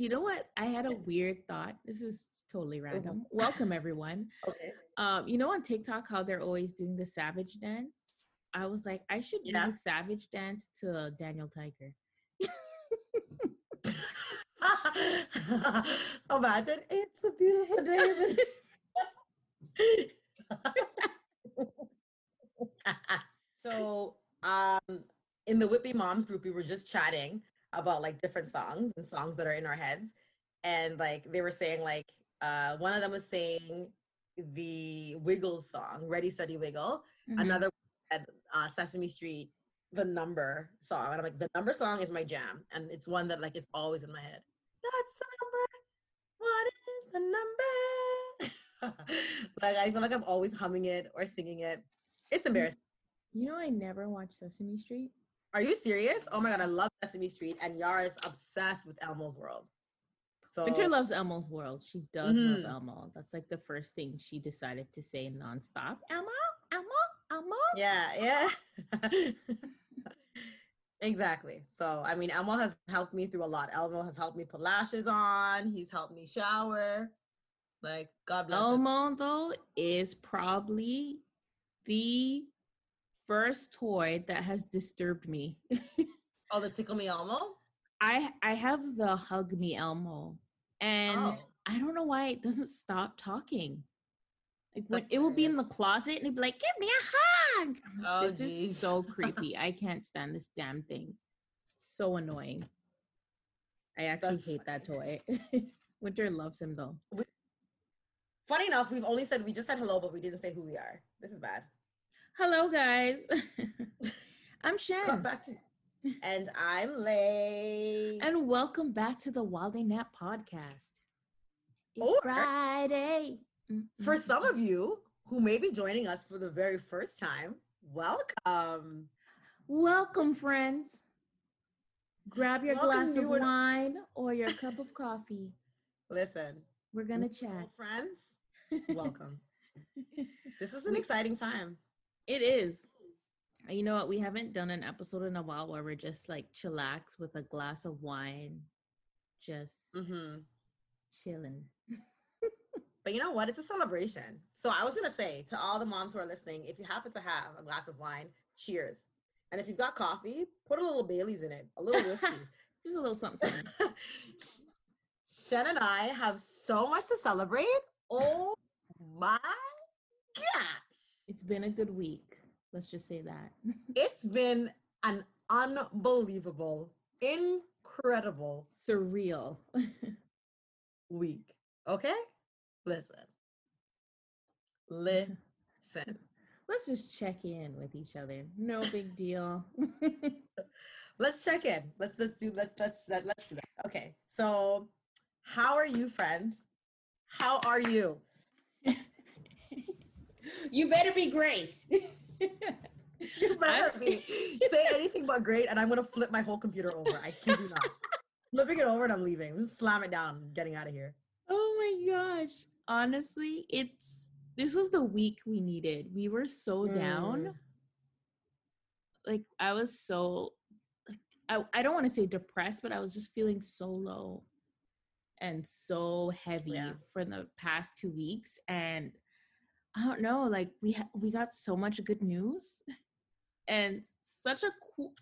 You know what? I had a weird thought. This is totally random. Welcome, everyone. Okay. Um, you know on TikTok how they're always doing the savage dance? I was like, I should do Yeah. the savage dance to Daniel Tiger. Imagine it's a beautiful day. so, um, in the Whippy Moms group, we were just chatting about like different songs and songs that are in our heads, and like they were saying like uh, one of them was saying the Wiggles song, "Ready Steady Wiggle." Mhm. Another had uh, Sesame Street, the number song. And I'm like, the number song is my jam. And it's one that like is always in my head. That's the number. What is the number? like I feel like I'm always humming it or singing it. It's embarrassing. You know, I never watched Sesame Street. Are you serious? Oh my god, I love Sesame Street and Yara is obsessed with Elmo's world. So Winter loves Elmo's world. She does Mhm. love Elmo. That's like the first thing she decided to say nonstop. Elmo, Elmo, Elmo. Yeah, yeah. exactly. So, I mean, Elmo has helped me through a lot. Elmo has helped me put lashes on. He's helped me shower. Like, God bless him. Elmo though is probably the first toy that has disturbed me. Oh, the Tickle Me Elmo? I I have the hug me Elmo, and Oh. I don't know why it doesn't stop talking. Like when it will be in the closet and it'd be like, "Give me a hug." Oh, this is so creepy. I can't stand this damn thing. So annoying. I actually That's hate that toy. Winter loves him though. Funny enough, we've only said, we just said hello, but we didn't say who we are. This is bad. Hello guys. I'm Shen. Come back to And I'm Lay. And welcome back to the Day Nap podcast. It's Or- Friday. For some of you who may be joining us for the very first time, welcome. welcome, friends. Grab your Welcome, glass of and- wine or your cup of coffee. Listen, We're gonna chat. friends, welcome. This is an exciting time. It is. You know what? We haven't done an episode in a while where we're just like chillax with a glass of wine, just hmm chilling. But you know what? It's a celebration. So I was gonna say to all the moms who are listening, if you happen to have a glass of wine, cheers. And if you've got coffee, put a little Bailey's in it, a little whiskey. Just a little something. Shen and I have so much to celebrate. Oh my gosh. It's been a good week. Let's just say that. It's been an unbelievable, incredible Surreal. week. Okay? Listen. Listen. Let's just check in with each other. No big deal. Let's check in. Let's let's do let's let's let, let's do that. Okay. So how are you, friend? How are you? You better be great. You better I'm- be. Say anything but great, and I'm gonna flip my whole computer over. I kid you not. Flipping it over and I'm leaving. Just slam it down, getting out of here. oh my gosh. Honestly, it's this was the week we needed. We were so down. Mm. Like I was so like I, I don't want to say depressed, but I was just feeling so low and so heavy Yeah. for the past two weeks. And I don't know, like we ha- we got so much good news and such a cool.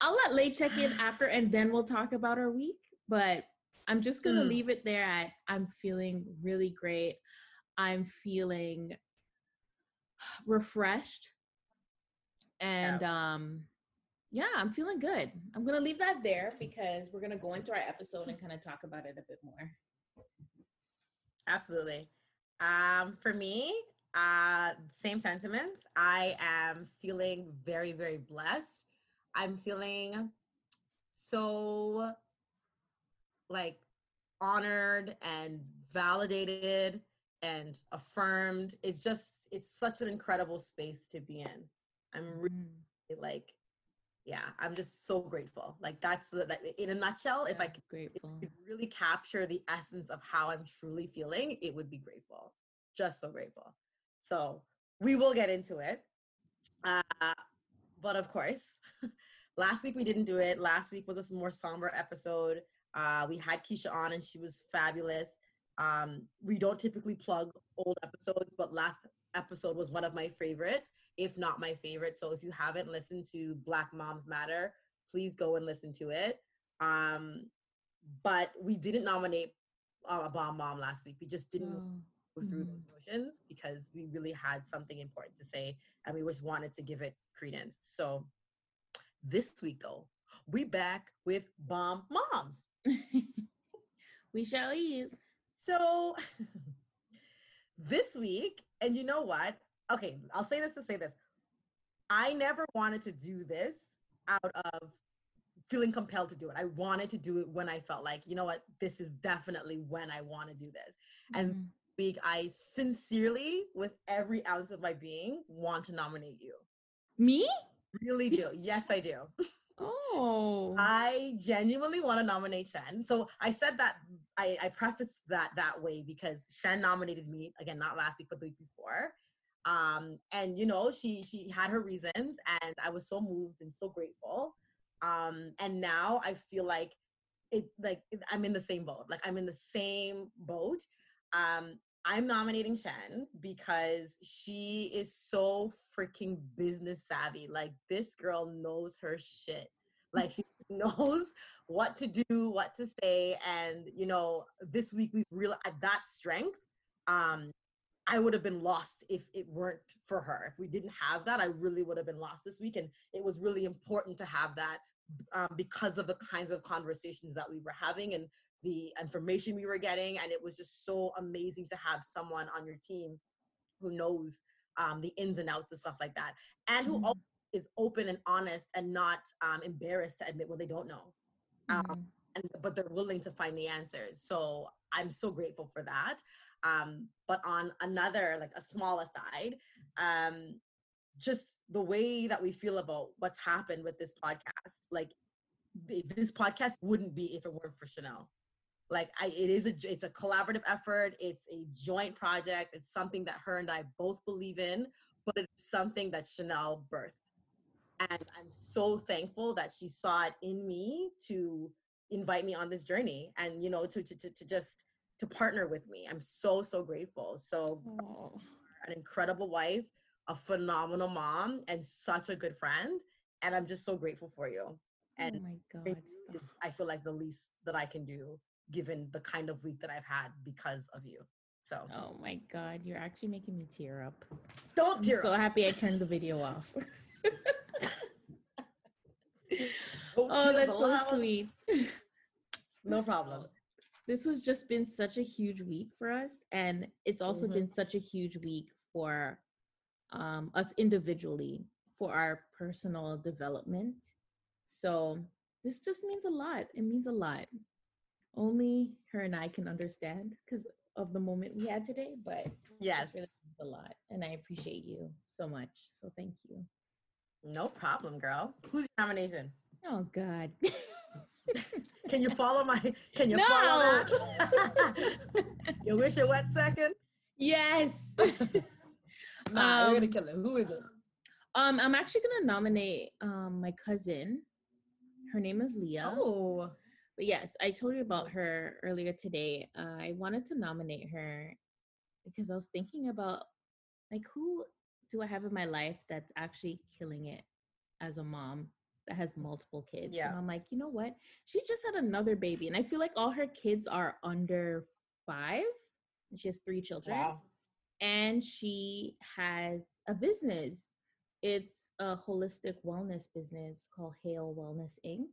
I'll let Lay check in after, and then we'll talk about our week. But I'm just gonna Mm. leave it there at I'm feeling really great. I'm feeling refreshed, and um, yeah, I'm feeling good. I'm gonna leave that there because we're gonna go into our episode and kind of talk about it a bit more. Absolutely. Um, for me, uh, same sentiments. I am feeling very, very blessed. I'm feeling so like honored and validated and affirmed. It's just, it's such an incredible space to be in. I'm really Mm, like, yeah, I'm just so grateful. Like that's the, like, in a nutshell. If I could grateful. could really capture the essence of how I'm truly feeling, it would be grateful. Just so grateful. So we will get into it. Uh, but of course, last week we didn't do it. Last week was a more somber episode. Uh, we had Keisha on and she was fabulous. Um, we don't typically plug old episodes, but last episode was one of my favorites, if not my favorite. So if you haven't listened to Black Moms Matter, please go and listen to it. Um, but we didn't nominate uh, a bomb mom last week. We just didn't Oh, go through mhm. those motions because we really had something important to say and we just wanted to give it credence. So this week though, we back with bomb moms. we shall use. So this week, and you know what? Okay, I'll say this to say this. I never wanted to do this out of feeling compelled to do it. I wanted to do it when I felt like, you know what, this is definitely when I want to do this. And I sincerely, with every ounce of my being, want to nominate you. me? Really do. yes, I do. Oh, I genuinely want to nominate Shen. So I said that I, I prefaced that that way because Shen nominated me again, not last week, but the week before. Um, and you know, she she had her reasons, and I was so moved and so grateful. Um, and now I feel like it like I'm in the same boat. Like I'm in the same boat. Um, I'm nominating Shen because she is so freaking business savvy. Like this girl knows her shit. Like she knows what to do, what to say, and you know, this week we real at that strength. Um, I would have been lost if it weren't for her. If we didn't have that, I really would have been lost this week. And it was really important to have that um, because of the kinds of conversations that we were having and the information we were getting. And it was just so amazing to have someone on your team who knows um, the ins and outs and stuff like that, and who Mhm. is open and honest and not um, embarrassed to admit when they don't know. um, Mhm. and but they're willing to find the answers. So I'm so grateful for that. Um, but on another, like a small aside, um, just the way that we feel about what's happened with this podcast, like this podcast wouldn't be if it weren't for Chanel. Like I, it is a, it's a collaborative effort. It's a joint project. It's something that her and I both believe in, but it's something that Chanel birthed. And I'm so thankful that she saw it in me to invite me on this journey and, you know, to, to, to, to just, to partner with me. I'm so, so grateful. So Oh. an incredible wife, a phenomenal mom, and such a good friend. And I'm just so grateful for you. Oh and oh my god, thank you stop. is, I feel like the least that I can do given the kind of week that I've had because of you. So Oh my god, you're actually making me tear up. don't I'm tear so up. happy I turned the video off. Oh, that's so sweet. No problem. This was just been such a huge week for us, and it's also Mhm. been such a huge week for um, us individually for our personal development. So this just means a lot. It means a lot. Only her and I can understand because of the moment we had today, but Yes. really a lot, and I appreciate you so much. So thank you. No problem, girl. Who's your nomination? Oh God. Can you follow my can you No. follow that? you wish it went second? yes. Nah, we're gonna Um, kill it. Who is it? Um, I'm actually gonna nominate um my cousin. Her name is Leah. Oh. But yes, I told you about her earlier today. Uh, I wanted to nominate her because I was thinking about like who do I have in my life that's actually killing it as a mom that has multiple kids. Yeah. And I'm like, you know what? She just had another baby. And I feel like all her kids are under five. She has three children. Wow. And she has a business. It's a holistic wellness business called Hale Wellness Inc.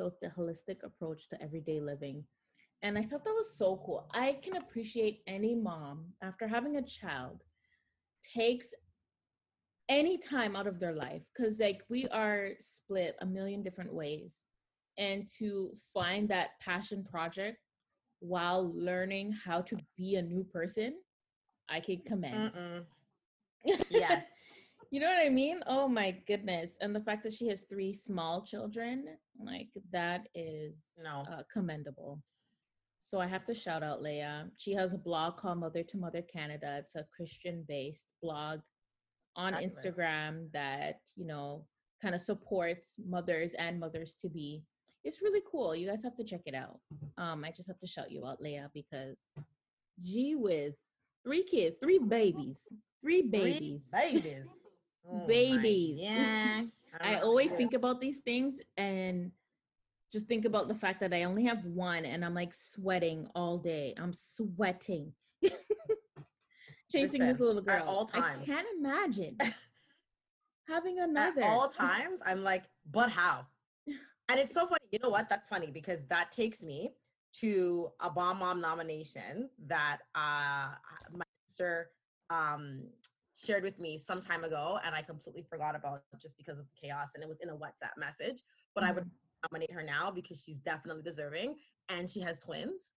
So it's the holistic approach to everyday living. And I thought that was so cool. I can appreciate any mom after having a child takes any time out of their life because like we are split a million different ways and to find that passion project while learning how to be a new person i can commend. Yes. you know what i mean oh my goodness and the fact that she has three small children like that is No. uh, commendable. So i have to shout out leia. She has a blog called mother to mother canada. It's a christian based blog on Fabulous. instagram that you know kind of supports mothers and mothers to be. It's really cool. You guys have to check it out. Um i just have to shout you out leia because gee whiz. Three kids three babies three babies. Three babies. Oh Babies. Yes. I always think about these things and just think about the fact that I only have one and I'm like sweating all day. I'm sweating. Chasing this Listen, little at girl. all time. I can't imagine having another. at all times i'm like but how and it's so funny you know what that's funny because that takes me to a bomb mom nomination that uh my sister um shared with me some time ago and i completely forgot about just because of the chaos and it was in a whatsapp message but i would Mhm. nominate her now because she's definitely deserving and she has twins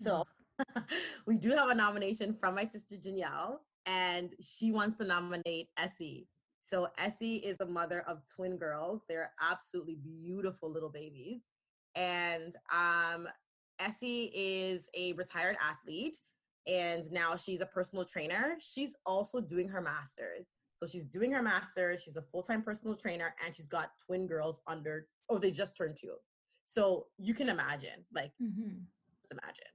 so we do have a nomination from my sister Danielle, and she wants to nominate Essie. So Essie is the mother of twin girls. They're absolutely beautiful little babies. And um, Essie is a retired athlete, and now she's a personal trainer. She's also doing her master's. So she's doing her master's. She's a full-time personal trainer, and she's got twin girls under. Oh, they just turned two. So you can imagine, like Mhm. just imagine.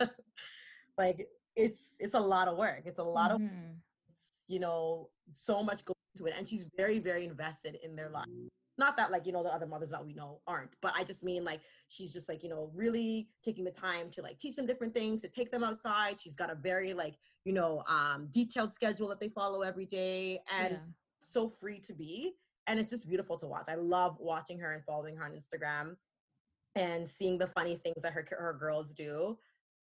like it's it's a lot of work. It's a lot of Mhm. you know so much goes into it, and she's very very invested in their life. Not that like you know the other mothers that we know aren't, but I just mean like she's just like you know really taking the time to like teach them different things, to take them outside. She's got a very like you know um detailed schedule that they follow every day, and Yeah. so free to be and it's just beautiful to watch i love watching her and following her on instagram and seeing the funny things that her her girls do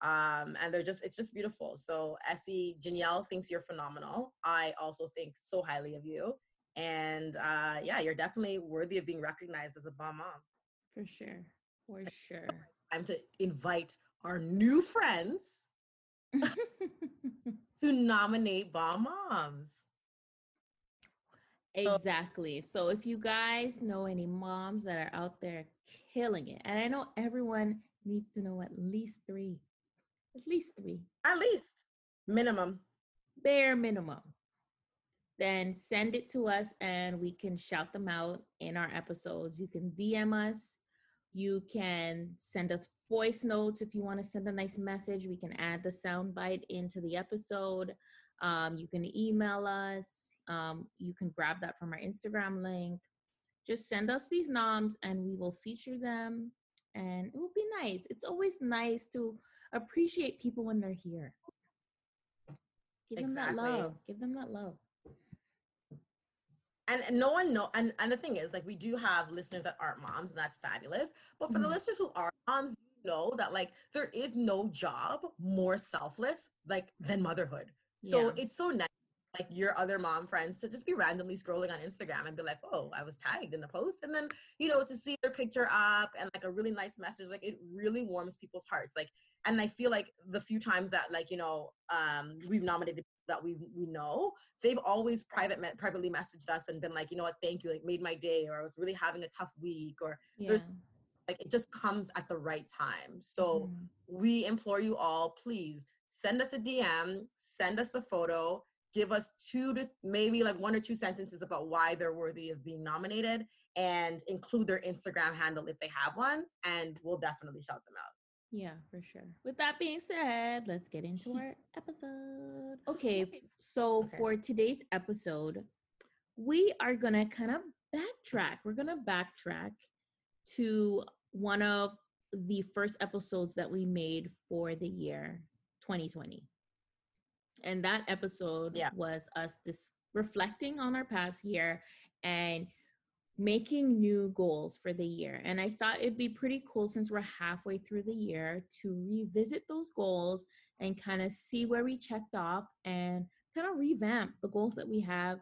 um and they're just it's just beautiful so essie Janielle thinks you're phenomenal i also think so highly of you and uh yeah you're definitely worthy of being recognized as a bomb mom For sure. For sure. i'm to invite our new friends to nominate bomb moms Exactly. So if you guys know any moms that are out there killing it, and I know everyone needs to know at least three, at least three, at least minimum bare minimum, then send it to us and we can shout them out in our episodes. You can DM us. You can send us voice notes if you want to send a nice message. We can add the sound bite into the episode. Um, you can email us. Um, you can grab that from our Instagram link. Just send us these noms and we will feature them. And it will be nice. It's always nice to appreciate people when they're here. Give them that love. Give them that love. And, and no one know and, and the thing is like we do have listeners that aren't moms and that's fabulous but for the Mhm. listeners who are moms you know that like there is no job more selfless like than motherhood so Yeah. it's so nice like your other mom friends to just be randomly scrolling on instagram and be like oh i was tagged in the post and then you know to see their picture up and like a really nice message like it really warms people's hearts like and i feel like the few times that like you know um we've nominated that we we know they've always private me- privately messaged us and been like you know what thank you like made my day or i was really having a tough week or Yeah. There's- like it just comes at the right time so Mhm. we implore you all please send us a dm send us a photo give us two to maybe like one or two sentences about why they're worthy of being nominated and include their instagram handle if they have one and we'll definitely shout them out Yeah, for sure. With that being said, let's get into our episode. Okay, f- so Okay. for today's episode, we are gonna kind of backtrack. We're gonna backtrack to one of the first episodes that we made for the year 2020. And that episode Yeah. was us dis- reflecting on our past year and making new goals for the year. And I thought it'd be pretty cool since we're halfway through the year to revisit those goals and kind of see where we checked off and kind of revamp the goals that we have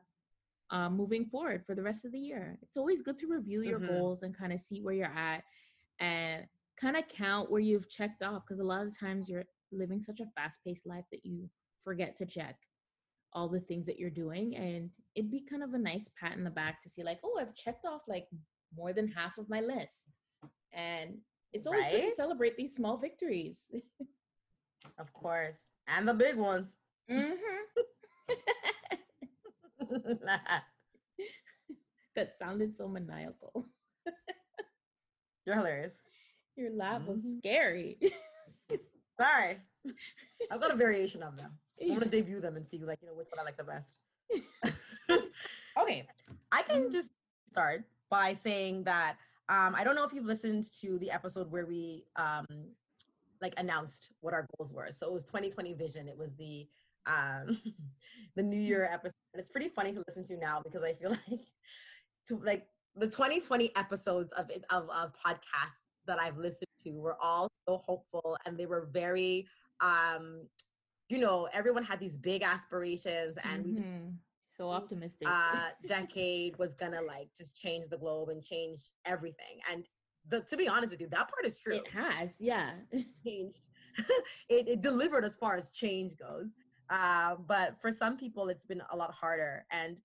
uh, moving forward for the rest of the year. It's always good to review your Mhm. goals and kind of see where you're at and kind of count where you've checked off because a lot of times you're living such a fast-paced life that you forget to check all the things that you're doing and it'd be kind of a nice pat in the back to see like oh i've checked off like more than half of my list and it's always good to celebrate these small victories Of course. And the big ones. mm-hmm. that sounded so maniacal You're hilarious. your laugh was Mhm. scary Sorry. I've got a variation of them. I'm gonna debut them and see like you know which one I like the best. okay, I can just start by saying that um, I don't know if you've listened to the episode where we um, like announced what our goals were. So it was 2020 vision. It was the um, the New Year episode. And it's pretty funny to listen to now because I feel like to like the 2020 episodes of it of, of podcasts that I've listened to were all so hopeful and they were very um you know everyone had these big aspirations and we Mhm. so optimistic. uh decade was gonna like just change the globe and change everything. And the to be honest with you that part is true. It has yeah. Changed. It, it delivered as far as change goes. Uh, but for some people it's been a lot harder. And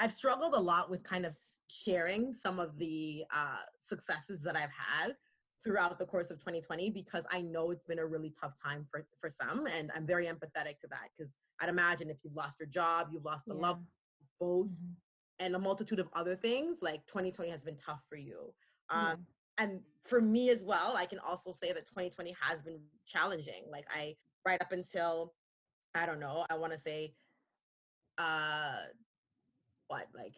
i've struggled a lot with kind of sharing some of the uh, successes that i've had throughout the course of 2020 because i know it's been a really tough time for for some and i'm very empathetic to that because i'd imagine if you've lost your job you've lost a yeah. loved both Mhm. and a multitude of other things like 2020 has been tough for you um, Yeah. and for me as well i can also say that 2020 has been challenging like i right up until i don't know i want to say uh what like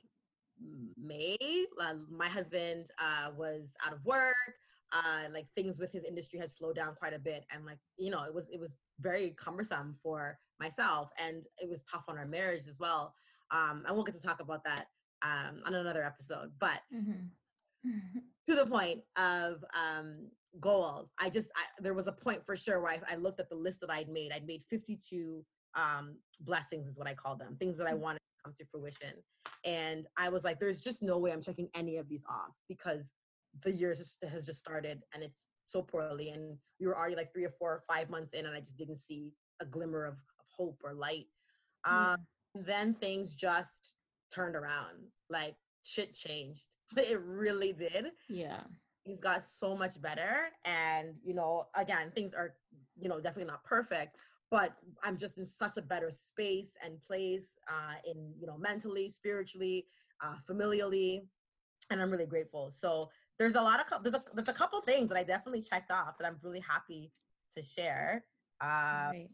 may uh, my husband uh was out of work uh like things with his industry had slowed down quite a bit and like you know it was it was very cumbersome for myself and it was tough on our marriage as well um and we'll get to talk about that um on another episode but Mhm. to the point of um goals i just I, there was a point for sure where I, I looked at the list that i'd made i'd made 52 um blessings is what i call them things that i Mm. wanted to come to fruition and i was like there's just no way i'm checking any of these off because the year has just, started and it's so poorly and we were already like three or four or five months in and i just didn't see a glimmer of, of hope or light. Um then things just turned around. Like shit changed. It really did. Yeah. Things got so much better and you know again things are you know definitely not perfect but i'm just in such a better space and place uh in you know mentally spiritually uh familially and i'm really grateful. So there's a lot of there's a there's a couple things that i definitely checked off that i'm really happy to share uh right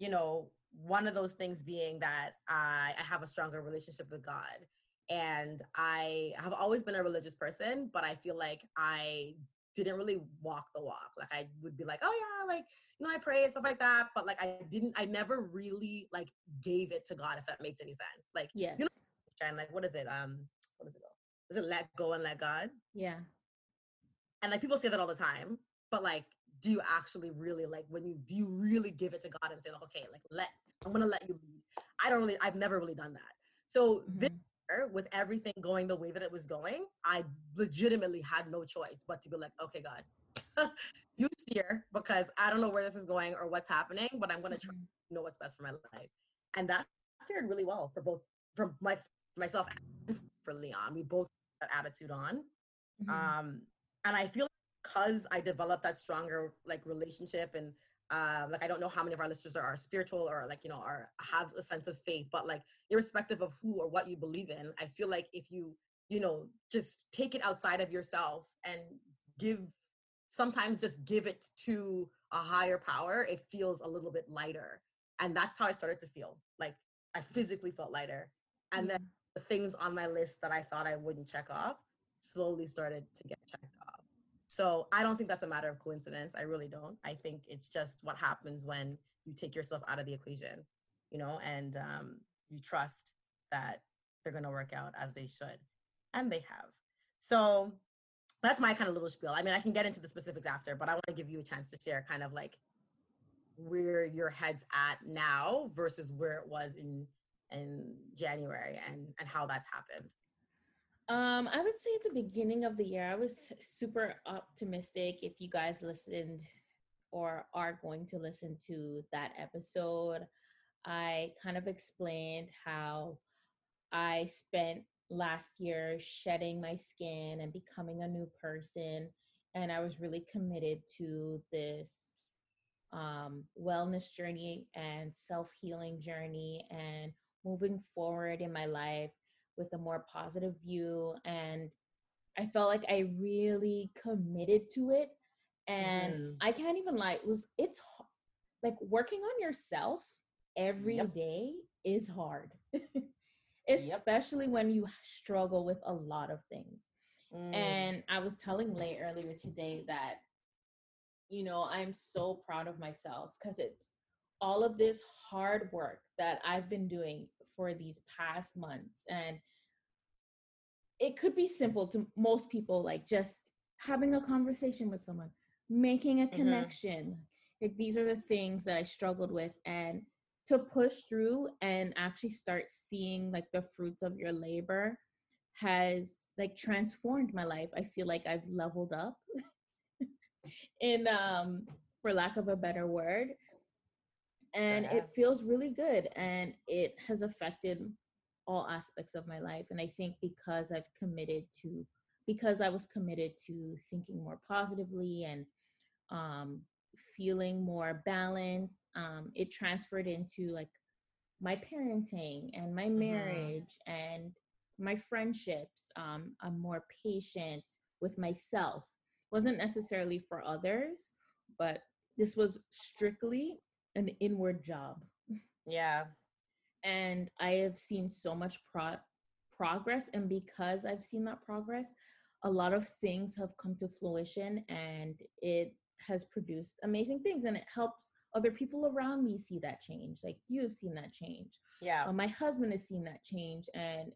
you know, one of those things being that I, I have a stronger relationship with God. And I have always been a religious person, but I feel like I didn't really walk the walk. Like I would be like, oh yeah, like, you know, I pray and stuff like that. But like I didn't, I never really like gave it to God, if that makes any sense. Like, yeah, you know, and like, what is it? Um, is it let go and let God? yeah and like people say that all the time but like do you actually really like when you do you really give it to god and say like okay like let i'm gonna let you lead i don't really i've never really done that so this Mhm. year, with everything going the way that it was going i legitimately had no choice but to be like okay god you steer because i don't know where this is going or what's happening but i'm gonna try Mhm. to know what's best for my life and that fared really well for both for my, myself and for leon we both that attitude on Mhm. um and i feel because i developed that stronger like relationship and uh, like i don't know how many of our listeners are, are spiritual or like you know are have a sense of faith but like irrespective of who or what you believe in i feel like if you you know just take it outside of yourself and give sometimes just give it to a higher power it feels a little bit lighter and that's how i started to feel like i physically felt lighter and then Mhm. The things on my list that I thought I wouldn't check off slowly started to get checked off. So I don't think that's a matter of coincidence. I really don't. I think it's just what happens when you take yourself out of the equation, you know, and um, you trust that they're going to work out as they should. And they have. So that's my kind of little spiel. I mean, I can get into the specifics after, but I want to give you a chance to share kind of like where your head's at now versus where it was in in January and and how that's happened. Um, I would say at the beginning of the year, I was super optimistic. If you guys listened or are going to listen to that episode, I kind of explained how I spent last year shedding my skin and becoming a new person. And I was really committed to this um, wellness journey and self healing journey and moving forward in my life with a more positive view. And I felt like I really committed to it. And mm. I can't even lie, it was it's like working on yourself every yep. day is hard. especially yep. when you struggle with a lot of things. Mm. And I was telling Lay earlier today that, you know, I'm so proud of myself because it's all of this hard work that I've been doing for these past months. And it could be simple to most people, like just having a conversation with someone, making a mm-hmm. connection. Mm-hmm. Like these are the things that I struggled with. And to push through and actually start seeing like the fruits of your labor has like transformed my life. I feel like I've leveled up in um for lack of a better word. And yeah. it feels really good and it has affected all aspects of my life and I think because I've committed to because I was committed to thinking more positively and um feeling more balanced um, it transferred into like my parenting and my mm-hmm. marriage mm-hmm. and my friendships um, i'm more patient with myself wasn't necessarily for others but this was strictly an inward job. Yeah. And i have seen so much pro- progress and because i've seen that progress a lot of things have come to fruition and it has produced amazing things and it helps other people around me see that change like you have seen that change. Yeah. Uh, my husband has seen that change and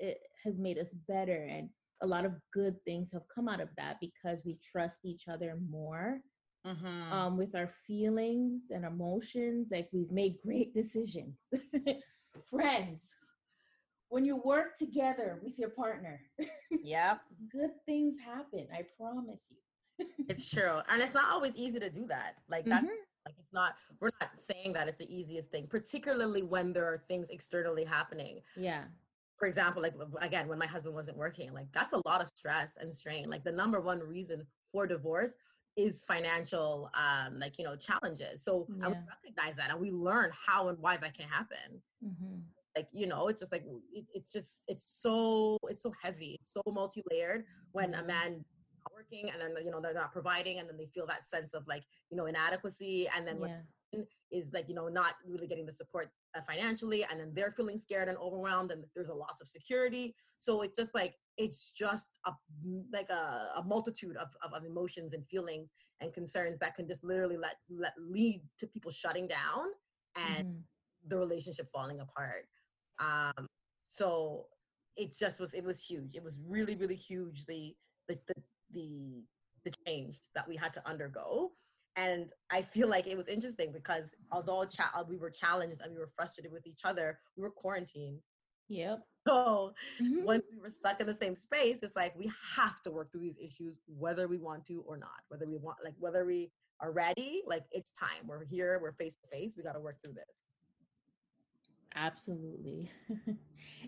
it has made us better and a lot of good things have come out of that because we trust each other more mm-hmm. um, with our feelings and emotions like we've made great decisions friends when you work together with your partner yeah good things happen i promise you it's true. And it's not always easy to do that. Like that's mm-hmm. like it's not we're not saying that it's the easiest thing, particularly when there are things externally happening. Yeah. For example, like again, when my husband wasn't working, like that's a lot of stress and strain. Like the number one reason for divorce is financial um like you know challenges. So yeah. and we recognize that and we learn how and why that can happen. Mm-hmm like you know it's just like it, it's just it's so it's so heavy it's so multi-layered when a mm-hmm. man working and then you know they're not providing and then they feel that sense of like you know inadequacy and then yeah. is like you know not really getting the support uh, financially and then they're feeling scared and overwhelmed and there's a loss of security so it's just like it's just a like a, a multitude of, of, of, emotions and feelings and concerns that can just literally let let lead to people shutting down and mm-hmm. the relationship falling apart. Um so it just was it was huge. It was really really huge the the, the the the change that we had to undergo. And i feel like it was interesting because although cha- we were challenged and we were frustrated with each other we were quarantined yep so mm-hmm. once we were stuck in the same space it's like we have to work through these issues whether we want to or not whether we want like whether we are ready like it's time we're here we're face to face we got to work through this Absolutely.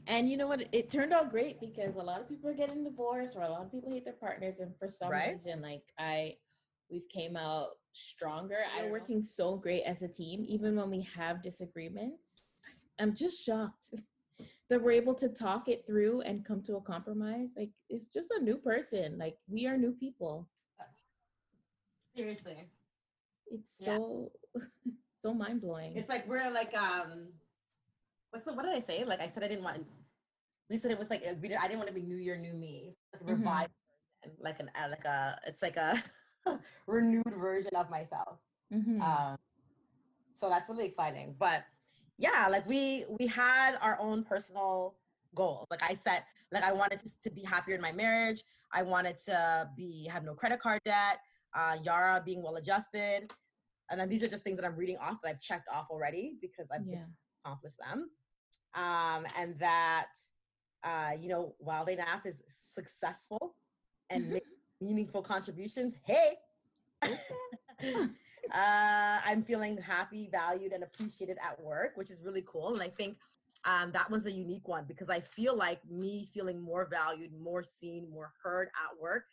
and you know what? It turned out great because a lot of people are getting divorced or a lot of people hate their partners. And for some right? reason, like I, we've came out stronger. I'm working so great as a team, even when we have disagreements. I'm just shocked that we're able to talk it through and come to a compromise. Like it's just a new person. Like we are new people. Seriously. It's so so mind blowing. It's like we're like um what's the what did I say? Like I said I didn't want we said it was like we did, I didn't want to be New Year, New Me, like a Mhm. revived version, like an uh, like a it's like a renewed version of myself. Mhm. Um, so that's really exciting. But yeah, like we we had our own personal goals. Like I set, like I wanted to, to be happier in my marriage. I wanted to be have no credit card debt. Uh, Yara being well adjusted, and then these are just things that I'm reading off that I've checked off already because I've yeah. accomplished them. Um, and that uh, you know, while they Nath is successful and Mhm. make meaningful contributions, hey, uh, I'm feeling happy, valued, and appreciated at work, which is really cool. And I think um, that one's a unique one because I feel like me feeling more valued, more seen, more heard at work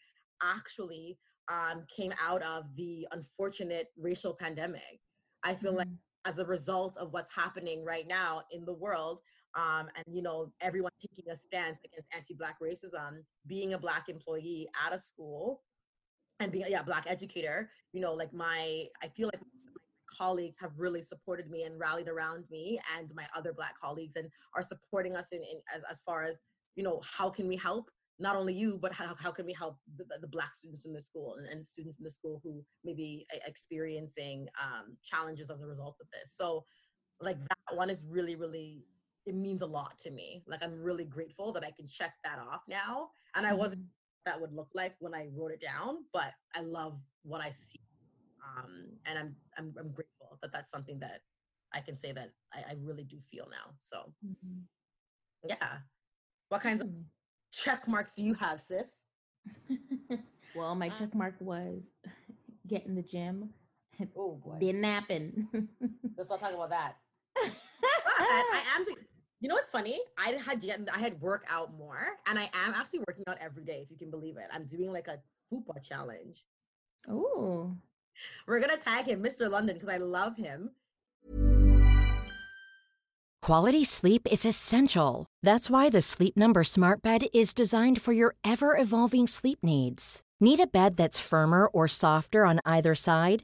actually um, came out of the unfortunate racial pandemic. I feel like Mhm. as a result of what's happening right now in the world um, and you know everyone taking a stance against anti-black racism being a black employee at a school and being yeah black educator you know like my i feel like my colleagues have really supported me and rallied around me and my other black colleagues and are supporting us in, in as, as far as you know how can we help? Not only you but how, how can we help the, the- black students in the school and, and students in the school who may be e- experiencing um, challenges as a result of this. So like that one is really really it means a lot to me. Like i'm really grateful that i can check that off now. And i wasn't Mhm. That would look like when I wrote it down, but I love what I see. Um, and I'm, I'm, I'm grateful that that's something that I can say that I, I really do feel now. So Mhm. yeah. What kinds of Mm. check marks do you have, sis? well, my Uh, check mark was get in the gym. And oh boy. been napping. Let's not talk about that. But I am, you know what's funny? I had get, I had work out more and I am actually working out every day, if you can believe it. I'm doing like a fupa challenge. Oh, We're gonna tag him, Mr. London, because I love him. Quality sleep is essential. That's why the Sleep Number Smart Bed is designed for your ever evolving sleep needs. Need a bed that's firmer or softer on either side?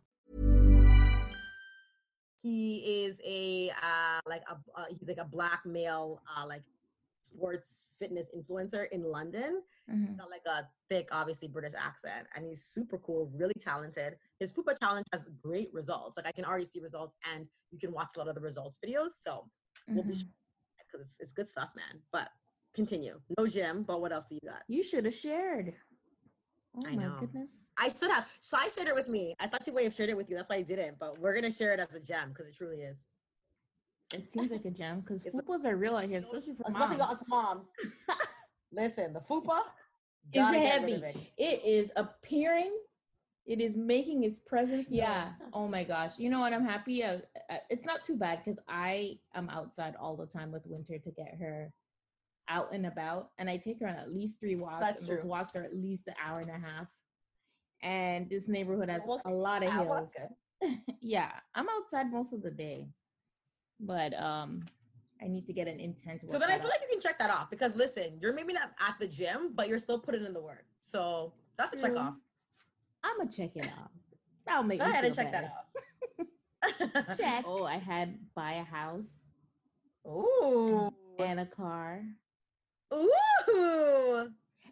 he is a uh like a uh, he's like a black male uh like sports fitness influencer in london. Mhm. got like a thick obviously british accent and he's super cool really talented. His fupa challenge has great results. Like i can already see results and you can watch a lot of the results videos so we'll be because it's, it's good stuff man. But continue. No gym but what else do you got? You should have shared. Oh I my know. goodness. i should have so i shared it with me i thought you would have shared it with you that's why i didn't but we're gonna share it as a gem because it truly is It seems like a gem because fupas are real out here, especially for especially moms. us moms Listen, the fupa Is heavy. it. It is appearing. It is making its presence. Yeah. Oh my gosh. You know what? I'm happy. Uh, uh, it's not too bad because I am outside all the time with Winter to get her out and about, and I take her on at least three walks. That's and Those true. walks are at least an hour and a half. And this neighborhood has Well, a lot of hills. yeah, I'm outside most of the day, but um, I need to get an intent. So then I feel like you can check that off because listen, you're maybe not at the gym, but you're still putting in the work. So that's a check off. I'm gonna check it off. That'll make Go me ahead and check better. that off. Check. Oh, I had buy a house Ooh. and a car. Ooh.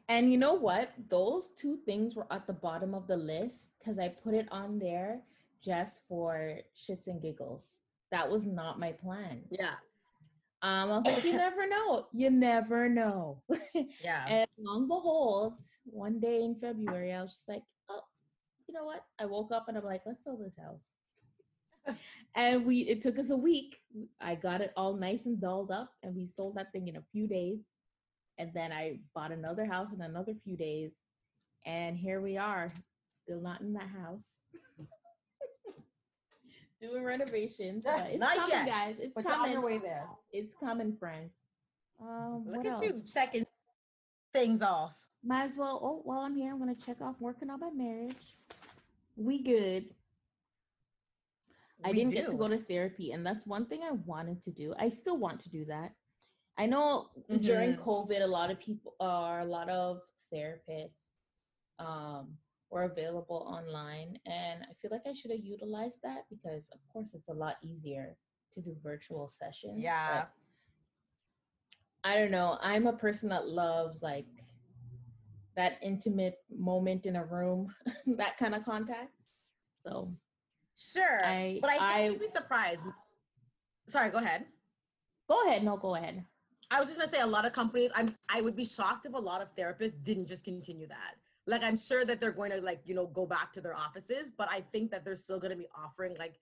And you know what? Those two things were at the bottom of the list because I put it on there just for shits and giggles. That was not my plan. Yeah. Um, I was like, you never know. You never know. Yeah. and long behold, one day in February, I was just like, oh, you know what? I woke up and I'm like, let's sell this house. and we it took us a week. I got it all nice and dolled up, and we sold that thing in a few days. And then I bought another house in another few days. And here we are, still not in that house. Doing renovations. but it's Not coming, yet, guys. It's but you're on coming. your way there. It's coming, friends. Um, Look at else? you checking things off. Might as well. Oh, while I'm here, I'm gonna check off working on my marriage. We good. I We didn't get to go to therapy, and that's one thing I wanted to do. I still want to do that. I know during Mhm. COVID, a lot of people are a lot of therapists um, were available online, and I feel like I should have utilized that because, of course, it's a lot easier to do virtual sessions. Yeah. I don't know. I'm a person that loves like that intimate moment in a room, that kind of contact. So Sure. I- but I think I- you'd be surprised. Sorry, go ahead. go ahead. No, go ahead. I was just gonna say a lot of companies. I'm. I would be shocked if a lot of therapists didn't just continue that. Like I'm sure that they're going to like you know go back to their offices, but I think that they're still going to be offering like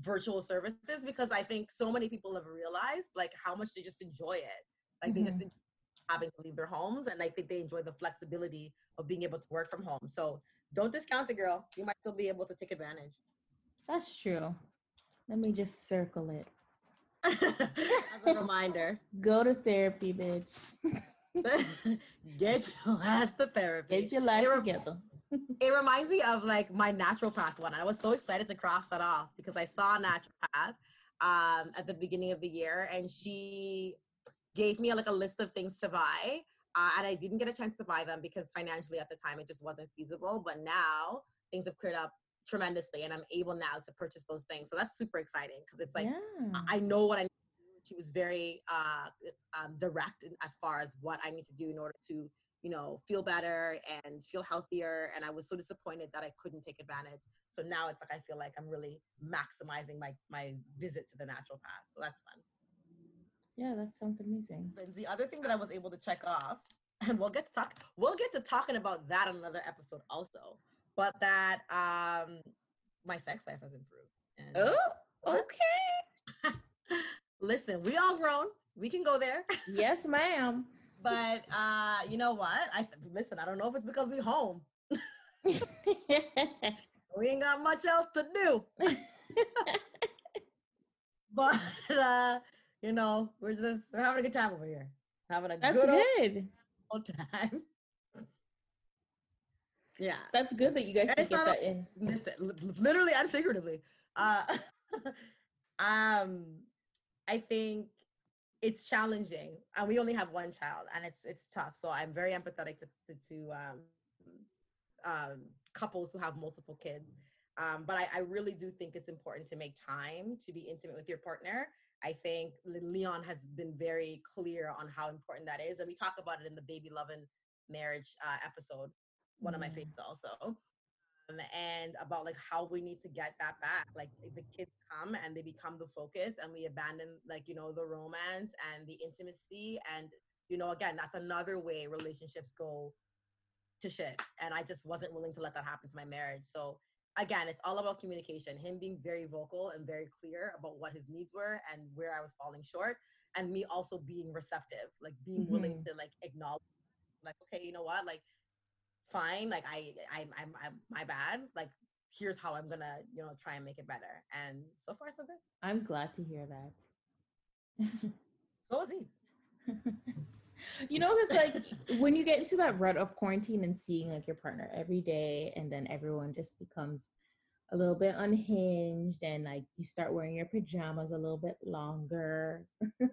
virtual services because I think so many people have realized like how much they just enjoy it. Like they just mm-hmm. enjoy having to leave their homes, and I think they enjoy the flexibility of being able to work from home. So don't discount it, girl. You might still be able to take advantage. That's true. Let me just circle it. As a reminder. Go to therapy, bitch. Get your ass to therapy. Get your life It re- together. It reminds me of like my naturopath one. I was so excited to cross that off because I saw a naturopath um, at the beginning of the year, and she gave me like a list of things to buy. Uh, and I didn't get a chance to buy them because financially at the time it just wasn't feasible. But now things have cleared up tremendously, and I'm able now to purchase those things. So that's super exciting because it's like yeah. I- know what I need to do. She was very uh, um, direct as far as what I need to do in order to, you know, feel better and feel healthier. And I was so disappointed that I couldn't take advantage. So now it's like I feel like I'm really maximizing my my visit to the naturopath So that's fun. yeah, that sounds amazing. The other thing that I was able to check off, and we'll get to talk, we'll get to talking about that on another episode also. But that um my sex life has improved. And Oh, okay. listen, we all grown. We can go there. Yes, ma'am. But uh, you know what? I listen. I don't know if it's because we home. We ain't got much else to do. But uh, you know, we're just we're having a good time over here. Having a That's good old, good. old time. Yeah. That's good that you guys And can get that in. Literally and figuratively. Uh, um, I think it's challenging, and we only have one child, and it's it's tough. So I'm very empathetic to to, to um, um, couples who have multiple kids. Um, but I, I really do think it's important to make time to be intimate with your partner. I think Leon has been very clear on how important that is, and we talk about it in the baby loving marriage uh, episode, one of my Yeah. favorites also um, and about like how we need to get that back like if the kids come and they become the focus and we abandon like you know the romance and the intimacy and you know again that's another way relationships go to shit and i just wasn't willing to let that happen to my marriage. So again it's all about communication him being very vocal and very clear about what his needs were and where i was falling short and me also being receptive like being willing to like acknowledge like okay you know what? Like fine like i i'm i'm, I'm my bad like here's how i'm gonna you know try and make it better and so far so good I'm glad to hear that. so is he you know, it's like when you get into that rut of quarantine and seeing like your partner every day, and then everyone just becomes a little bit unhinged, and like you start wearing your pajamas a little bit longer. and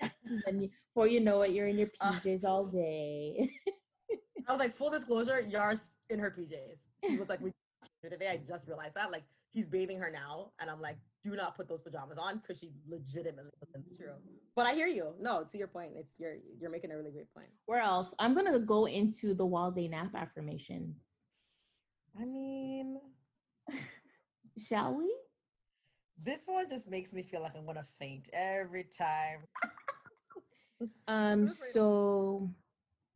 then you, before you know it, you're in your. PJs all day. i was like full disclosure yar's in her pjs she was like we today. I just realized that like he's bathing her now. And i'm like do not put those pajamas on because she legitimately wasn't true. But i hear you. No to your point it's you're you're making a really great point. Where else? I'm gonna go into the wild day nap affirmations. i mean Shall we? this one just makes me feel like i'm gonna faint every time. Um, Good for so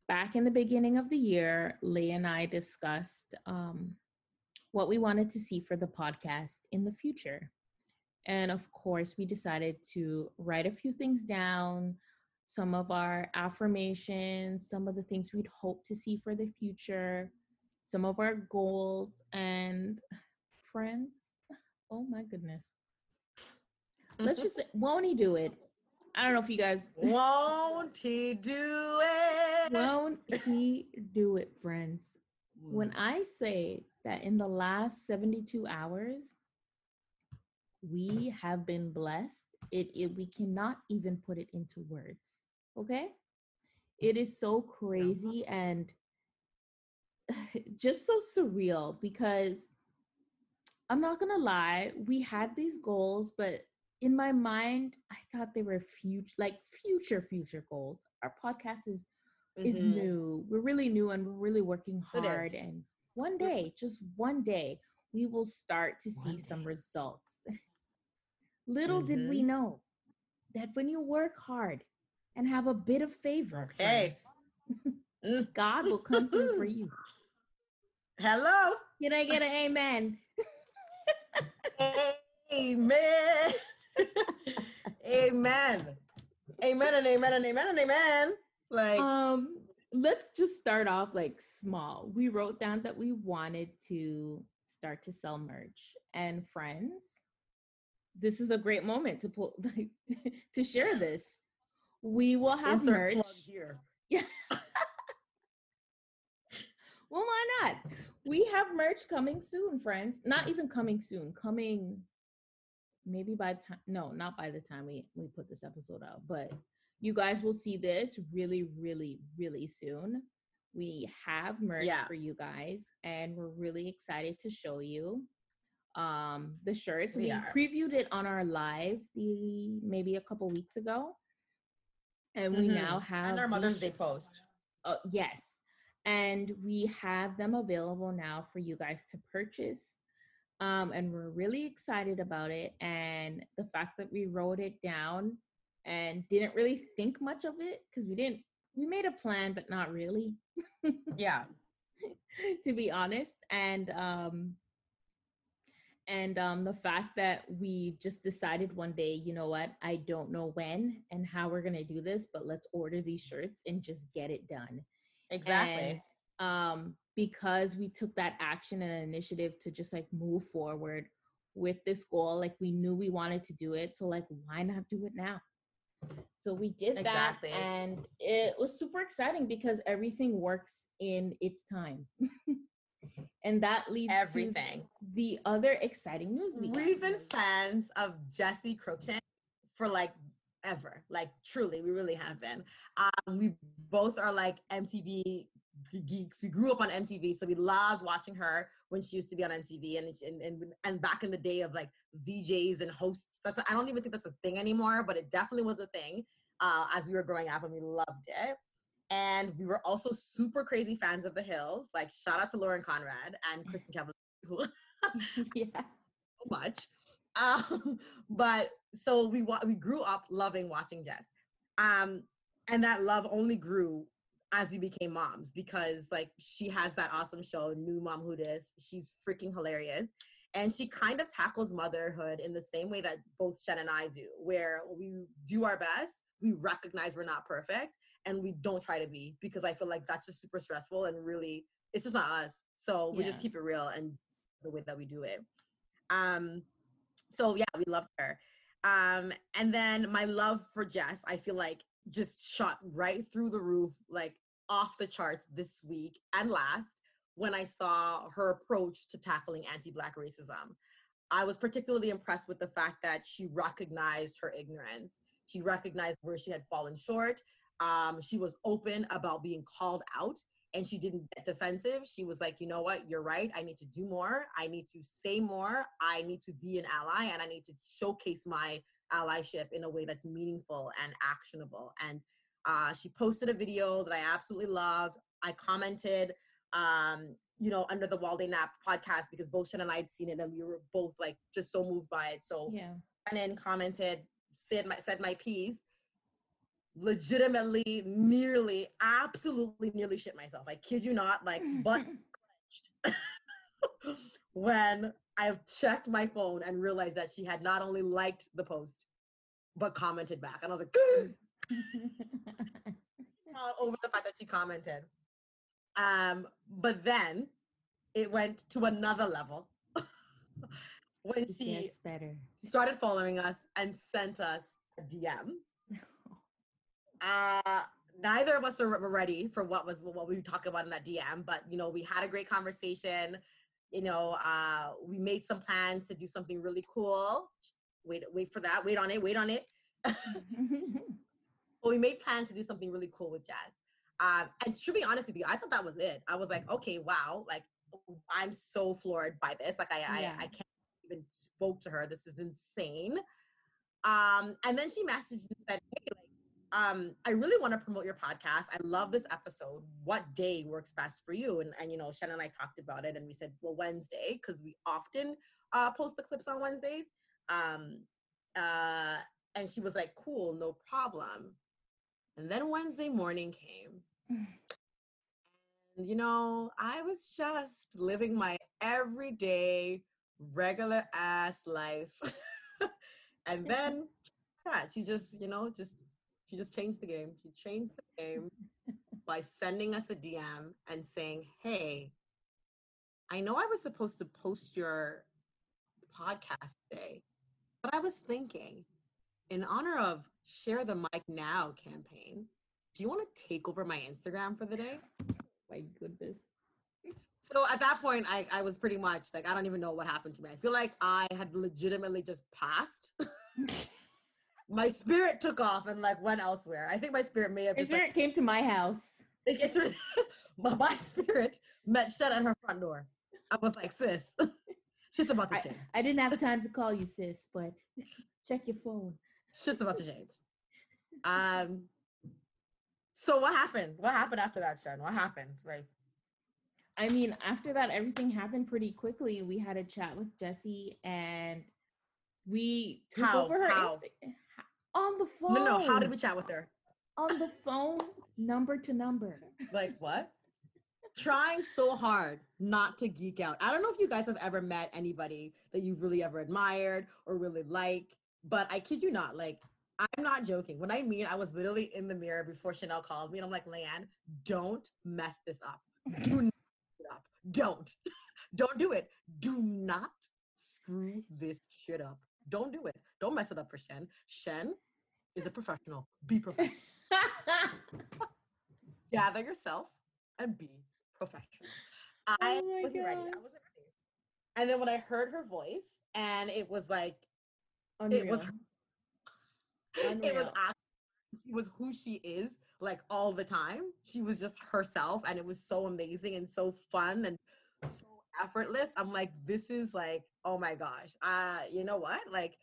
back in the beginning of the year, Leigh and I discussed um, what we wanted to see for the podcast in the future. And of course, we decided to write a few things down, some of our affirmations, some of the things we'd hope to see for the future, some of our goals, and friends. Oh my goodness. Let's just, won't he do it? I don't know if you guys won't he do it? won't he do it, friends. When mm. I say that in the last 72 hours, we have been blessed, it, it we cannot even put it into words. Okay? It is so crazy uh-huh. and just so surreal because I'm not gonna lie, we had these goals, but in my mind, I thought they were future, like future, future goals. Our podcast is is Mhm. new. We're really new, and we're really working hard. And one day, just one day, we will start to see One some day. results. Little did we Mhm. know that when you work hard and have a bit of favor, Okay. friends, Mm. God will come through for you. Hello. Can I get an amen? Amen. Amen. Amen and amen and amen and amen. Like um let's just start off like small. We wrote down that we wanted to start to sell merch. And friends this is a great moment to pull like to share this. We will have insert merch. plug here. yeah. Well why not? We have merch coming soon friends. Not even coming soon coming maybe by the time no not by the time we we put this episode out but you guys will see this really really really soon we have merch Yeah. for you guys and we're really excited to show you um the shirts We we, previewed it on our live the maybe a couple weeks ago and we Mhm. now have and our Mother's Day post. Uh, yes. And we have them available now for you guys to purchase. Um, and we're really excited about it. And the fact that we wrote it down and didn't really think much of it because we didn't, we made a plan, but not really, Yeah. to be honest. And, um, and um, the fact that we just decided one day, you know what, I don't know when and how we're going to do this, but let's order these shirts and just get it done. Exactly. And um, because we took that action and initiative to just like move forward with this goal, like we knew we wanted to do it. So, like, why not do it now? So, we did Exactly. that. And it was super exciting because everything works in its time. and that leads Everything. to the other exciting news we We've been fans of Jessi Cruickshank for like ever. Like truly, we really have been. Um, we both are like MTV geeks. We grew up on MTV, so we loved watching her when she used to be on MTV, and and and, and back in the day of like VJs and hosts. That's I don't even think that's a thing anymore, but it definitely was a thing uh, as we were growing up, and we loved it. And we were also super crazy fans of The Hills. Like shout out to Lauren Conrad and Kristin Cavallari, who yeah. so much. Um, but so we wa- we grew up loving watching Jess, um, and that love only grew as we became moms because like she has that awesome show, New Mom Who Dis. She's freaking hilarious, and she kind of tackles motherhood in the same way that both Shen and I do, where we do our best. We recognize we're not perfect, and we don't try to be because I feel like that's just super stressful and really it's just not us. So we just keep it real and the way that we do it. Um, so yeah, we loved her. Um, and then my love for Jess, I feel like just shot right through the roof, like off the charts this week and last when I saw her approach to tackling anti-black racism. I was particularly impressed with the fact that she recognized her ignorance. She recognized where she had fallen short. Um, she was open about being called out and she didn't get defensive. She was like, you know what, you're right. I need to do more. I need to say more. I need to be an ally and I need to showcase my allyship in a way that's meaningful and actionable. And uh, she posted a video that I absolutely loved. I commented, um, you know, under the Walday Nap podcast because both Shen and I had seen it and we were both like just so moved by it. So Yeah. went in, commented, said my said my piece. Legitimately, nearly, absolutely, nearly shit myself. I kid you not, like butt clenched when I checked my phone and realized that she had not only liked the post but commented back, and I was like, over the fact that she commented. Um, but then it went to another level when she started following us and sent us a DM uh, neither of us were ready for what was what we talk about in that DM, but you know, we had a great conversation. You know, uh, we made some plans to do something really cool. Wait, wait for that. Wait on it. Wait on it. but we made plans to do something really cool with Jazz. Um, and to be honest with you, I thought that was it. I was like, okay, wow, like I'm so floored by this. Like I, yeah. I, I can't even spoke to her. This is insane. Um, and then she messaged and said, hey, like, um, I really want to promote your podcast. I love this episode. What day works best for you? And, and you know, Shannon and I talked about it and we said, well, Wednesday, because we often uh, post the clips on Wednesdays. Um, uh, and she was like, cool, no problem. And then Wednesday morning came. and, you know, I was just living my everyday, regular ass life. and then, yeah, she just, you know, just she just changed the game. She changed the game by sending us a DM and saying, Hey, I know I was supposed to post your podcast today, but I was thinking, in honor of Share the Mic Now campaign, do you want to take over my Instagram for the day? My goodness. So at that point, I, I was pretty much like, I don't even know what happened to me. I feel like I had legitimately just passed. my spirit took off and like went elsewhere. I think my spirit may have. Your spirit like, came to my house. my, my spirit met shut at her front door. I was like, sis, she's about to change. I, I didn't have time to call you, sis, but check your phone. She's about to change. Um. So what happened? What happened after that, Shen? What happened? Like. I mean, after that, everything happened pretty quickly. We had a chat with Jessi, and we took How? over her. How? Insta- on the phone. No, no. How did we chat with her? On the phone, number to number. Like what? Trying so hard not to geek out. I don't know if you guys have ever met anybody that you've really ever admired or really like, but I kid you not, like I'm not joking. When I mean I was literally in the mirror before Chanel called me and I'm like, Leanne, don't mess this up. Do not up. Don't. don't do it. Do not screw this shit up. Don't do it. Don't mess it up for Shen. Shen is a professional. Be professional. Gather yourself and be professional. I oh wasn't God. ready. I wasn't ready. And then when I heard her voice, and it was like, Unreal. it was, Unreal. it was she was who she is like all the time. She was just herself, and it was so amazing and so fun and so effortless. I'm like, this is like, oh my gosh. Uh, you know what? Like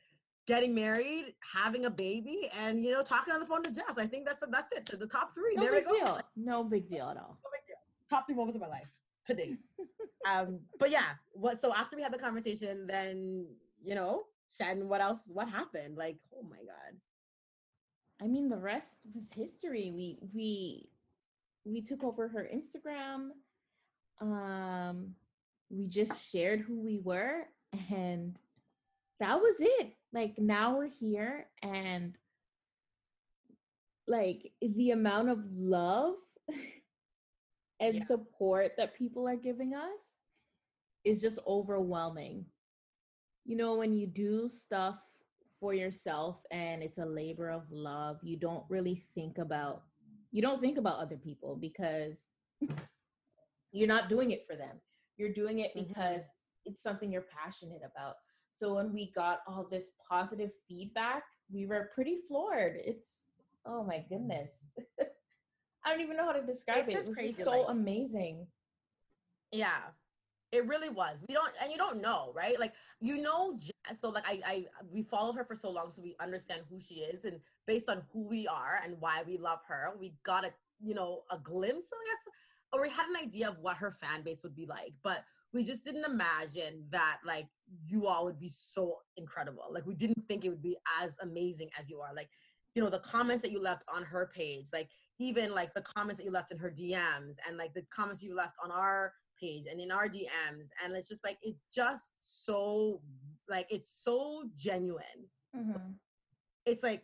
getting married, having a baby, and you know, talking on the phone to Jess. I think that's that's it. The top three. No there big we go. Deal. No big deal at all. No big deal. Top three moments of my life today. um, but yeah, what so after we had the conversation, then you know, Shannon, what else? What happened? Like, oh my god. I mean, the rest was history. We we we took over her Instagram. Um, we just shared who we were and that was it like now we're here and like the amount of love and yeah. support that people are giving us is just overwhelming you know when you do stuff for yourself and it's a labor of love you don't really think about you don't think about other people because you're not doing it for them you're doing it mm-hmm. because mm-hmm. it's something you're passionate about. So when we got all this positive feedback, we were pretty floored. It's oh my goodness. I don't even know how to describe it's it. It was crazy, just so like, amazing. Yeah. It really was. We don't, and you don't know, right? Like you know, so like I, I, we followed her for so long, so we understand who she is, and based on who we are and why we love her, we got a, you know, a glimpse, I guess, or we had an idea of what her fan base would be like, but we just didn't imagine that like you all would be so incredible. Like we didn't think it would be as amazing as you are. Like, you know, the comments that you left on her page, like even like the comments that you left in her DMs and like the comments you left on our page and in our DMs. And it's just like it's just so like it's so genuine. Mm-hmm. It's like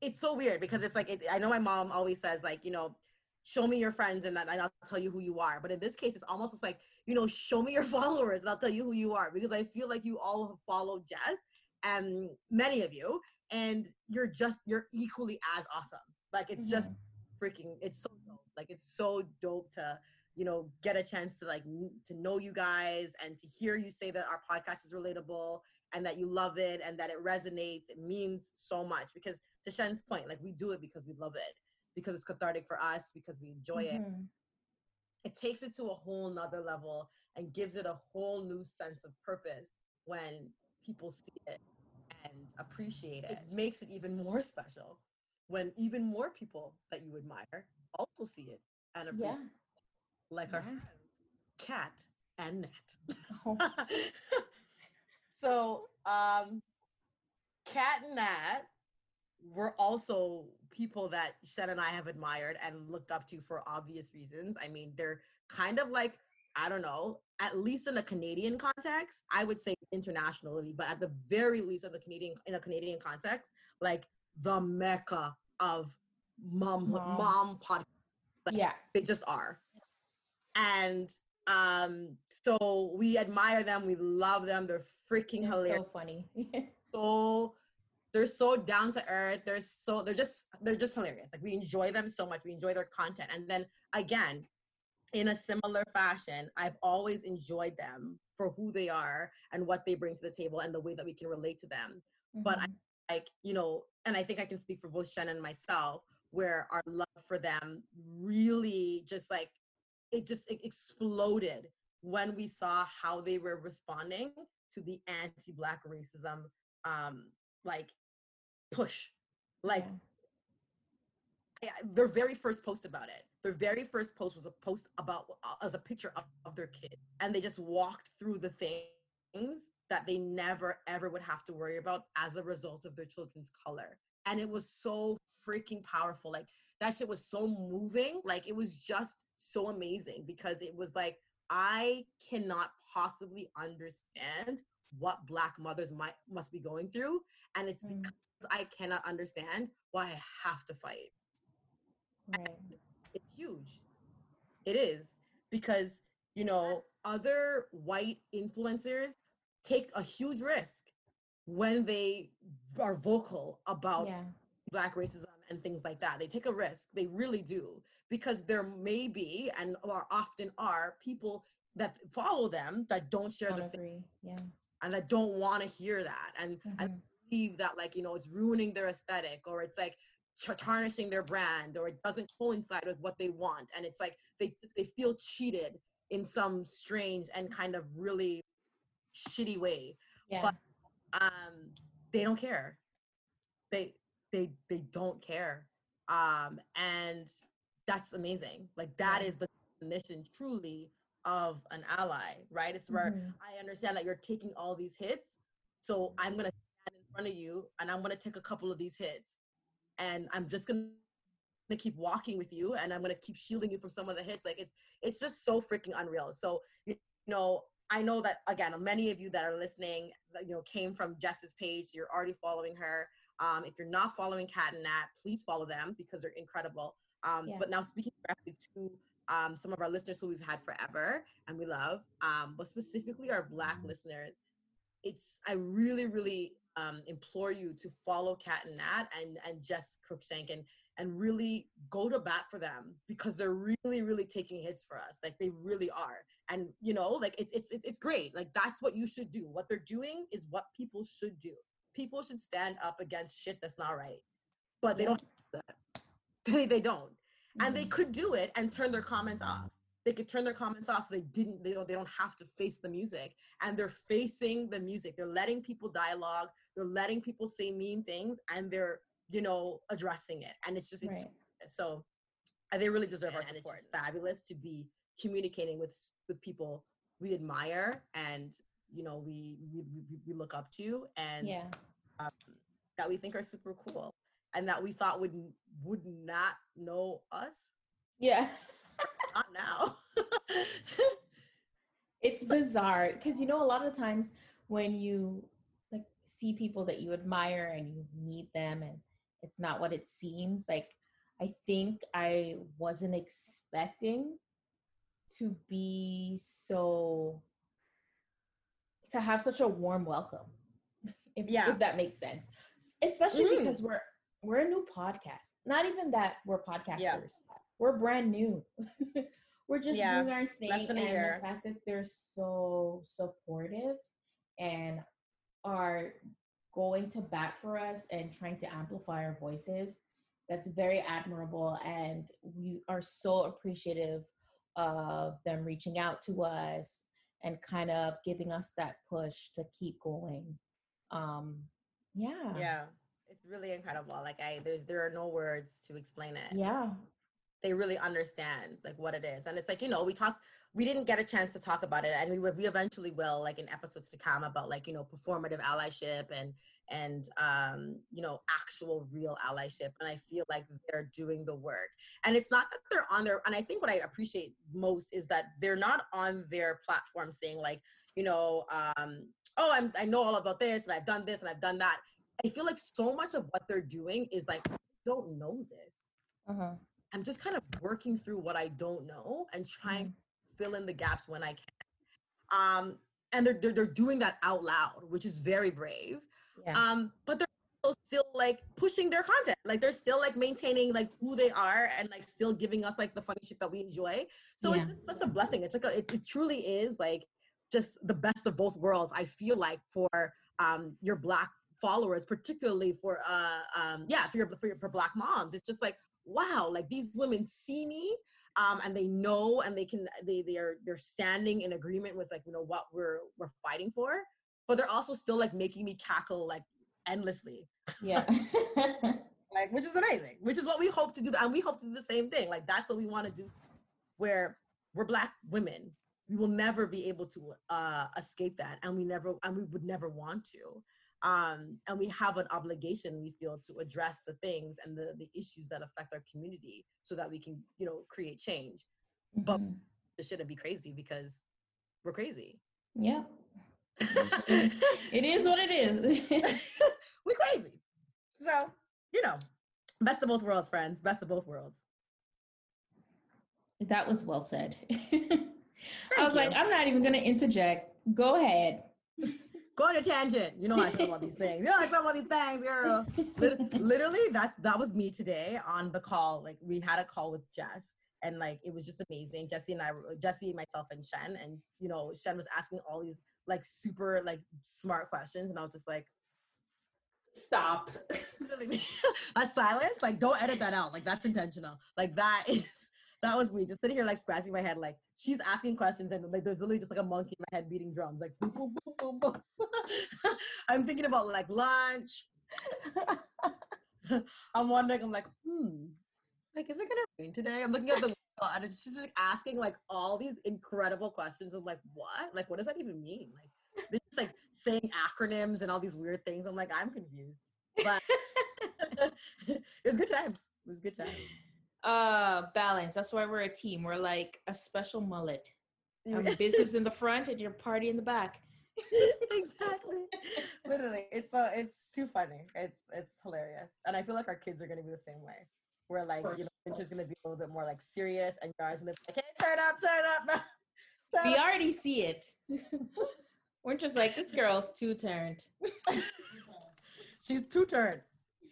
it's so weird because it's like it, I know my mom always says like, you know, show me your friends and, and I'll tell you who you are. But in this case, it's almost like, you know, show me your followers and I'll tell you who you are because I feel like you all follow Jess and many of you, and you're just, you're equally as awesome. Like it's just mm-hmm. freaking. It's so dope. Like it's so dope to you know get a chance to like to know you guys and to hear you say that our podcast is relatable and that you love it and that it resonates. It means so much because to Shen's point, like we do it because we love it, because it's cathartic for us, because we enjoy it. Mhm. It takes it to a whole nother level and gives it a whole new sense of purpose when people see it and appreciate it. It makes it even more special when even more people that you admire also see it and appreciate Yeah. it, like our friends, Kat and Nat. Oh, so um Kat and Nat were also people that Shen and I have admired and looked up to for obvious reasons. I mean, they're kind of like, I don't know, at least in a Canadian context, I would say internationally, but at the very least in the Canadian in a Canadian context, like the mecca of mom Mom. mom podcast. yeah. They just are. And um, so we admire them, we love them, they're freaking They're hilarious so funny. so they're so down to earth they're so they're just they're just hilarious. Like we enjoy them so much we enjoy their content. And then again in a similar fashion i've always enjoyed them for who they are and what they bring to the table and the way that we can relate to them. But I- Mhm. like you know and i think i can speak for both shen and myself where our love for them really just like it just it exploded when we saw how they were responding to the anti-black racism um like push like I- their very first post about it their very first post was a post about uh, as a picture of, of their kid and they just walked through the things that they never ever would have to worry about as a result of their children's color and it was so freaking powerful like that shit was so moving like it was just so amazing because it was like i cannot possibly understand what black mothers might must be going through and it's Mm. because i cannot understand why i have to fight Right. it's huge it is because you know other white influencers take a huge risk when they are vocal about Yeah. black racism and things like that they take a risk they really do because there may be and are often are people that follow them that don't share Don't the same. Yeah. and that don't want to hear that and and mm-hmm. Believe that like you know it's ruining their aesthetic or it's like tarnishing their brand or it doesn't coincide with what they want and it's like they just- they feel cheated in some strange and kind of really shitty way Yeah. um they don't care they they they don't care um and that's amazing like that Yeah. is the definition truly of an ally right it's where Mhm. I understand that you're taking all these hits. So I'm gonna stand in front of you and I'm gonna take a couple of these hits. And I'm just gonna keep walking with you and I'm gonna keep shielding you from some of the hits. Like it's it's just so freaking unreal. So you know, I know that again, many of you that are listening, you know, came from Jess's page. You're already following her. Um, if you're not following Kat and Nat, please follow them because they're incredible. Um, Yeah. But now speaking directly to um, some of our listeners who we've had forever and we love, um, but specifically our Black listeners, it's I really, really um, implore you to follow Kat and Nat and and Jess Cruickshank and and really go to bat for them because they're really, really taking hits for us. Like they really are. And you know, like it's it's it's it's great. Like that's what you should do. What they're doing is what people should do. People should stand up against shit that's not right, but they don't. do. They they don't and they Mhm. could do it and turn their comments off they could turn their comments off so they didn't they don't, they don't have to face the music and they're facing the music they're letting people dialogue they're letting people say mean things and they're you know addressing it and it's just it's Right. so they really deserve our support just- it's fabulous to be communicating with with people we admire and you know we we, we, we look up to and Yeah. um, that we think are super cool and that we thought would would not know us Yeah. not now it's bizarre because you know a lot of times when you like see people that you admire and you meet them and it's not what it seems like i think i wasn't expecting to be so to have such a warm welcome if, Yeah. if that makes sense especially Mm. because we're we're a new podcast. Not even that we're podcasters. Yeah. We're brand new. we're just yeah. doing our thing. and the fact that they're so supportive and are going to bat for us and trying to amplify our voices, that's very admirable. And we are so appreciative of them reaching out to us and kind of giving us that push to keep going. Um, yeah. Yeah. It's really incredible. Like I there's there are no words to explain it. Yeah. They really understand like what it is. And it's like, you know, we talked we didn't get a chance to talk about it and we we eventually will like in episodes to come about like, you know, performative allyship and and um, you know, actual real allyship. And I feel like they're doing the work. And it's not that they're on their and I think what I appreciate most is that they're not on their platform saying like, you know, um, oh, I'm I know all about this and I've done this and I've done that. I feel like so much of what they're doing is like, don't know this. Uh-huh. I'm just kind of working through what I don't know and trying mm-hmm. to fill in the gaps when I can. Um, and they're, they're, they're doing that out loud, which is very brave. Yeah. Um, but they're still like pushing their content. Like they're still like maintaining like who they are and like still giving us like the funny shit that we enjoy. So yeah. it's just such a blessing. It's like a, it, it truly is like just the best of both worlds. I feel like for um your black followers, particularly for uh um yeah for your for, your, for black moms. It's just like wow, like these women see me um, and they know and they can they they are they're standing in agreement with like you know what we're we're fighting for but they're also still like making me cackle like endlessly. Yeah. Like which is amazing which is what we hope to do and we hope to do the same thing like that's what we want to do where we're black women. We will never be able to uh escape that and we never and we would never want to um, and we have an obligation we feel to address the things and the, the issues that affect our community so that we can you know create change. Mm-hmm. but this shouldn't be crazy because we're crazy. Yeah. It is what it is. We're crazy. So you know best of both worlds friends. Best of both worlds. That was well said. I was you. like i'm not even gonna interject. Go ahead go on a tangent. You know I feel about these things. You know I feel about these things, girl. Literally, that's that was me today on the call. Like we had a call with Jess, and like it was just amazing. Jessi and I, Jessi, myself, and Shen, and you know Shen was asking all these like super like smart questions, and I was just like, stop. that's silence. Like don't edit that out. Like that's intentional. Like that is that was me just sitting here like scratching my head like she's asking questions and like there's literally just like a monkey in my head beating drums like boom boom boom boom boom i'm thinking about like lunch. I'm wondering i'm like hmm like is it gonna rain today? I'm looking at the and it's just like asking like all these incredible questions. I'm like what? Like what does that even mean? Like they're just like saying acronyms and all these weird things. I'm like i'm confused. But it was good times. It was good times uh balance. That's why we're a team. We're like a special mullet. I'm business in the front and your party in the back. Exactly. Literally. It's so it's too funny. It's it's hilarious. And i feel like our kids are going to be the same way. Where like you know winter's going to be a little bit more like serious and guys going to be like hey turn up turn up turn we up. already see it. We're just like this girl's too turned. She's too turned.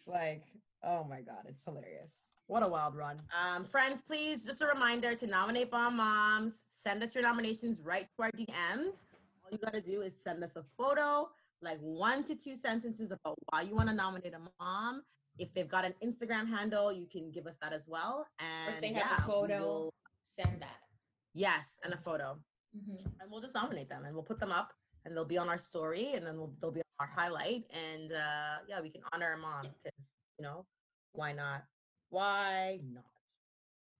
Like oh my god it's hilarious what a wild run. Um, friends, please, just a reminder to nominate Bomb Moms. Send us your nominations right to our DMs. All you got to do is send us a photo, like one to two sentences about why you want to nominate a mom. If they've got an Instagram handle, you can give us that as well. And if they have yeah, a photo, will, send that. Yes, and a photo. Mm-hmm. And we'll just nominate them and we'll put them up and they'll be on our story and then we'll, they'll be on our highlight. And uh, yeah, we can honor our mom because, you know, why not? Why not?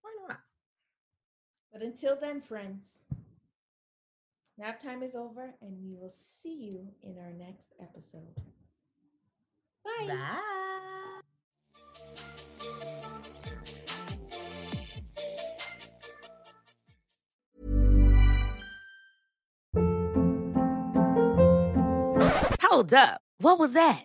Why not? But until then, friends, nap time is over and we will see you in our next episode. Bye. Bye. Hold up. What was that?